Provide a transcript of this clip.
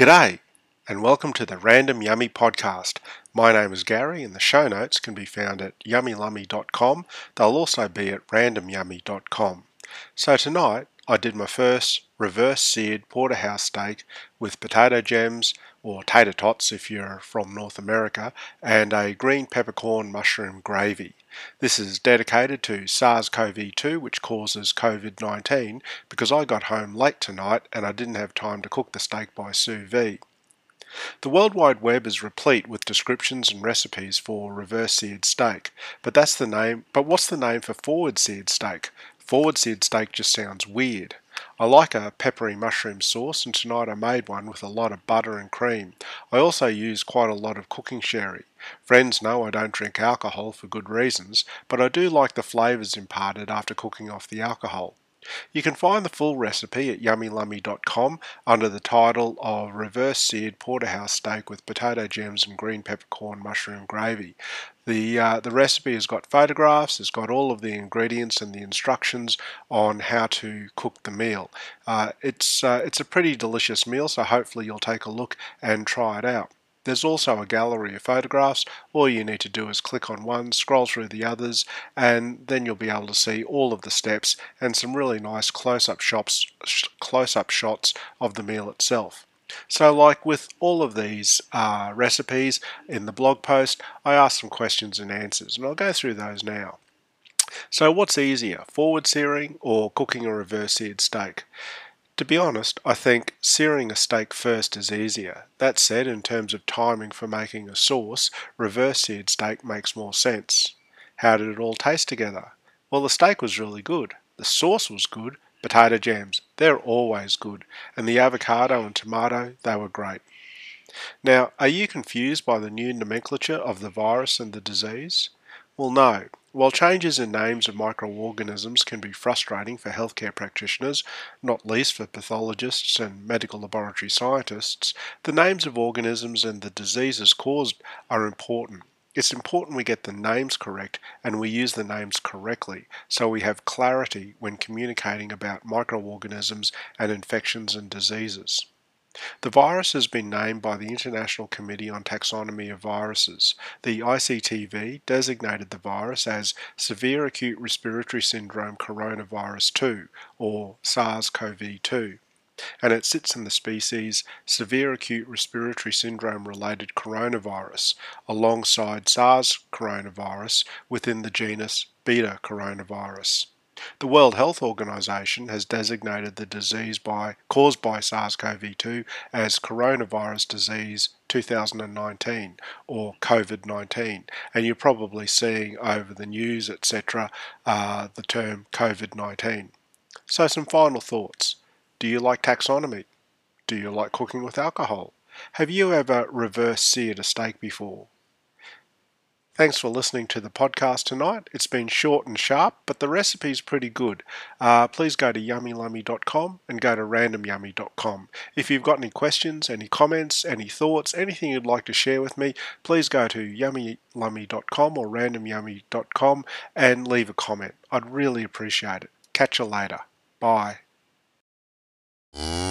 G'day, and welcome to the Random Yummy podcast. My name is Gary, and the show notes can be found at yummylummy.com. They'll also be at randomyummy.com. So tonight, I did my first reverse seared porterhouse steak with potato gems, or tater tots if you're from North America, and a green peppercorn mushroom gravy. This is dedicated to SARS CoV 2, which causes COVID 19, because I got home late tonight and I didn't have time to cook the steak by sous vide. The World Wide Web is replete with descriptions and recipes for reverse seared steak, but that's the name. But what's the name for forward seared steak? Forward seared steak just sounds weird. I like a peppery mushroom sauce, and tonight I made one with a lot of butter and cream. I also use quite a lot of cooking sherry. Friends know I don't drink alcohol for good reasons, but I do like the flavours imparted after cooking off the alcohol. You can find the full recipe at yummylummy.com under the title of Reverse Seared Porterhouse Steak with Potato Gems and Green Peppercorn Mushroom Gravy. The, uh, the recipe has got photographs, it's got all of the ingredients and the instructions on how to cook the meal. Uh, it's, uh, it's a pretty delicious meal, so hopefully you'll take a look and try it out. There's also a gallery of photographs. All you need to do is click on one, scroll through the others, and then you'll be able to see all of the steps and some really nice close-up shots, close-up shots of the meal itself. So, like with all of these uh, recipes in the blog post, I asked some questions and answers, and I'll go through those now. So, what's easier, forward searing or cooking a reverse seared steak? To be honest, I think searing a steak first is easier. That said, in terms of timing for making a sauce, reverse seared steak makes more sense. How did it all taste together? Well, the steak was really good. The sauce was good. Potato gems, they're always good. And the avocado and tomato, they were great. Now, are you confused by the new nomenclature of the virus and the disease? Well, no. While changes in names of microorganisms can be frustrating for healthcare practitioners, not least for pathologists and medical laboratory scientists, the names of organisms and the diseases caused are important. It's important we get the names correct and we use the names correctly so we have clarity when communicating about microorganisms and infections and diseases. The virus has been named by the International Committee on Taxonomy of Viruses. The ICTV designated the virus as Severe Acute Respiratory Syndrome Coronavirus 2, or SARS-CoV-2 and it sits in the species severe acute respiratory syndrome related coronavirus alongside SARS coronavirus within the genus Beta coronavirus. The World Health Organization has designated the disease by, caused by SARS-CoV-2 as coronavirus disease 2019 or COVID-19 and you're probably seeing over the news etc uh, the term COVID-19. So some final thoughts. Do you like taxonomy? Do you like cooking with alcohol? Have you ever reverse seared a steak before? Thanks for listening to the podcast tonight. It's been short and sharp, but the recipe's pretty good. Uh, please go to yummylummy.com and go to randomyummy.com. If you've got any questions, any comments, any thoughts, anything you'd like to share with me, please go to yummylummy.com or randomyummy.com and leave a comment. I'd really appreciate it. Catch you later. Bye. Mm-hmm.